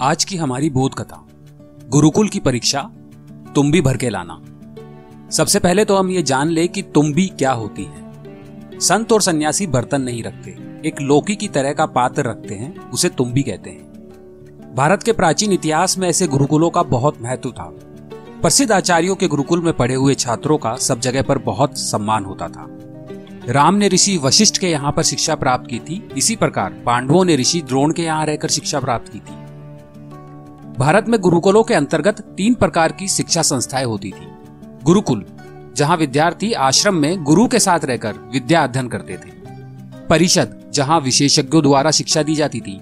आज की हमारी बोध कथा गुरुकुल की परीक्षा, तुम भी भर के लाना। सबसे पहले तो हम ये जान ले कि तुम भी क्या होती है। संत और सन्यासी बर्तन नहीं रखते, एक लोकी की तरह का पात्र रखते हैं, उसे तुम भी कहते हैं। भारत के प्राचीन इतिहास में ऐसे गुरुकुलों का बहुत महत्व था। प्रसिद्ध आचार्यों के गुरुकुल में पढ़े हुए छात्रों का सब जगह पर बहुत सम्मान होता था। राम ने ऋषि वशिष्ठ के यहाँ पर शिक्षा प्राप्त की थी, इसी प्रकार पांडवों ने ऋषि द्रोण के यहाँ रहकर शिक्षा प्राप्त की थी। भारत में गुरुकुलों के अंतर्गत तीन प्रकार की शिक्षा संस्थाएँ होती थी। गुरुकुल, जहाँ विद्यार्थी आश्रम में गुरु के साथ रहकर विद्या अध्ययन करते थे। परिषद, जहाँ विशेषज्ञों द्वारा शिक्षा दी जाती थी।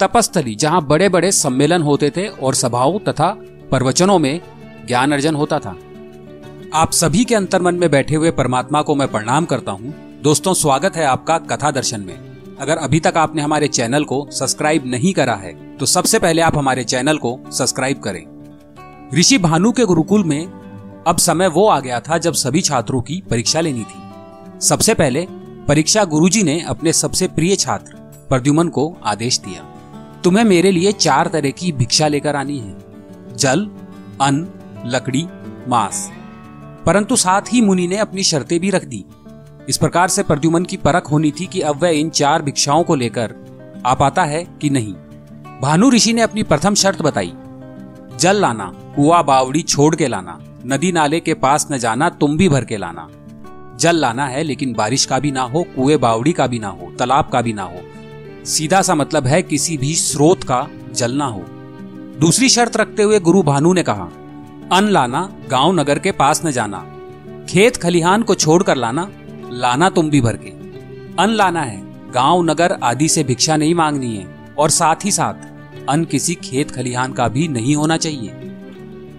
तपस्थली, जहाँ बड़े बड़े सम्मेलन होते थे और सभाओं तथा प्रवचनों में ज्ञान अर्जन होता था। आप सभी के अंतर्मन में बैठे हुए परमात्मा को मैं प्रणाम करता हूँ। दोस्तों, स्वागत है आपका कथा दर्शन में। अगर अभी तक आपने हमारे चैनल को सब्सक्राइब नहीं करा है तो सबसे पहले आप हमारे चैनल को सब्सक्राइब करें। ऋषि भानु के गुरुकुल में अब समय वो आ गया था जब सभी छात्रों की परीक्षा लेनी थी। सबसे पहले परीक्षा गुरुजी ने अपने सबसे प्रिय छात्र, प्रद्युमन को आदेश दिया, तुम्हें मेरे लिए चार तरह की भिक्षा लेकर आनी है। जल, अन्न, लकड़ी, मांस। परंतु साथ ही मुनि ने अपनी शर्तें भी रख दी। इस प्रकार से प्रद्युमन की परख होनी थी कि अब वह इन चार भिक्षाओं को लेकर आ पाता है कि नहीं। भानु ऋषि ने अपनी प्रथम शर्त बताई। जल लाना, कुआ बावड़ी छोड़ के लाना, नदी नाले के पास न जाना तुम भी भर के लाना। जल लाना है, लेकिन बारिश का भी ना हो, कुएँ बावड़ी का भी ना हो, तालाब का भी ना हो। सीधा सा मतलब है, किसी भी स्रोत का जल ना हो। दूसरी शर्त रखते हुए गुरु भानु ने कहा, अन्न लाना, गाँव नगर के पास न जाना। खेत खलिहान को छोड़कर लाना लाना तुम भी भर के। अन्न लाना है, गाँव, नगर आदि से भिक्षा नहीं मांगनी है, और साथ ही साथ अन्न किसी खेत खलिहान का भी नहीं होना चाहिए।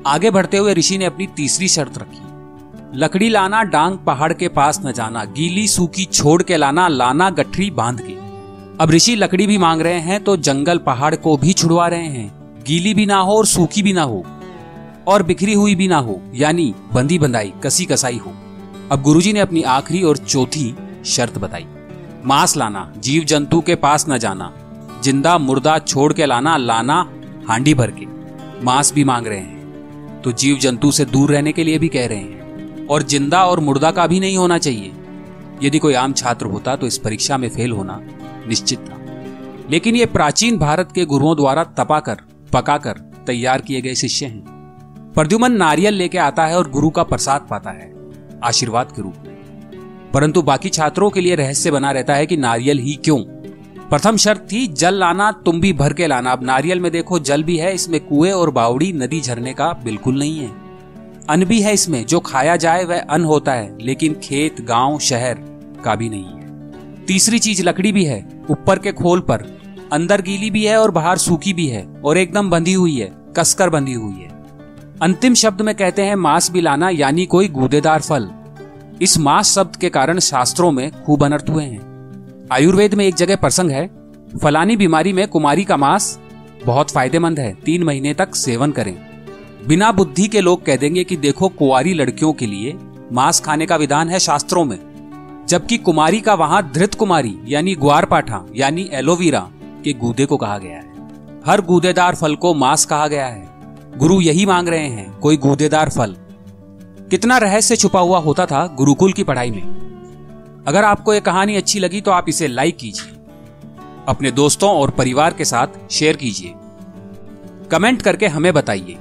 आगे बढ़ते हुए ऋषि ने अपनी तीसरी शर्त रखी। लकड़ी लाना, डांग पहाड़ के पास न जाना, गीली सूखी छोड़ के लाना लाना गठरी बाँध के। अब ऋषि लकड़ी भी मांग रहे हैं तो जंगल पहाड़ को भी छुड़वा रहे हैं। गीली भी ना हो और सूखी भी ना हो, और बिखरी हुई भी ना हो, यानी बंदी बंदाई कसी कसाई हो। अब गुरुजी ने अपनी आखिरी और चौथी शर्त बताई। मांस लाना जीव जंतु के पास न जाना, ज़िंदा मुर्दा छोड़ के लाना लाना हांडी भर के। मांस भी मांग रहे हैं तो जीव जंतु से दूर रहने के लिए भी कह रहे हैं। और ज़िंदा और मुर्दा का भी नहीं होना चाहिए। यदि कोई आम छात्र होता तो इस परीक्षा में फेल होना निश्चित था। लेकिन ये प्राचीन भारत के गुरुओं द्वारा तपाकर पकाकर तैयार किए गए शिष्य हैं। प्रद्युमन नारियल लेके आता है और गुरु का प्रसाद पाता है। आशीर्वाद के रूप में। परंतु बाकी छात्रों के लिए रहस्य बना रहता है कि नारियल ही क्यों? प्रथम शर्त थी, जल लाना, तुम भी भर के लाना। अब नारियल में देखो, जल भी है, इसमें कुएँ और बावड़ी, नदी झरने का बिल्कुल नहीं है। अन्न भी है इसमें, जो खाया जाए वह अन्न होता है, लेकिन खेत, गाँव, शहर का भी नहीं है। तीसरी चीज़, लकड़ी भी है, ऊपर के खोल पर। अंदर गीली भी है और बाहर सूखी भी है, और एकदम बंधी हुई है, कसकर बंधी हुई है। अंतिम शब्द में कहते हैं मांस भी लाना, यानी कोई गूदेदार फल। इस मांस शब्द के कारण शास्त्रों में खूब अनर्थ हुए हैं। आयुर्वेद में एक जगह प्रसंग है, फलानी बीमारी में कुमारी का मांस बहुत फ़ायदेमंद है, तीन महीने तक सेवन करें। बिना बुद्धि के लोग कह देंगे कि देखो कुआरी लड़कियों के लिए मांस खाने का विधान है शास्त्रों में, जबकि कुमारी का वहाँ धृत कुमारी, यानी ग्वार यानी एलोवीरा के गूदे को कहा गया है। हर गूदेदार फल को मांस कहा गया है। गुरु यही मांग रहे हैं, कोई गूदेदार फल। कितना रहस्य छुपा हुआ होता था गुरुकुल की पढ़ाई में। अगर आपको यह कहानी अच्छी लगी तो आप इसे लाइक कीजिए। अपने दोस्तों और परिवार के साथ शेयर कीजिए। कमेंट करके हमें बताइए।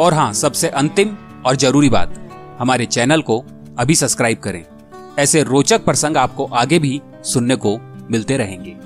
और हाँ, सबसे अंतिम और ज़रूरी बात, हमारे चैनल को अभी सब्सक्राइब करें। ऐसे रोचक प्रसंग आपको आगे भी सुनने को मिलते रहेंगे।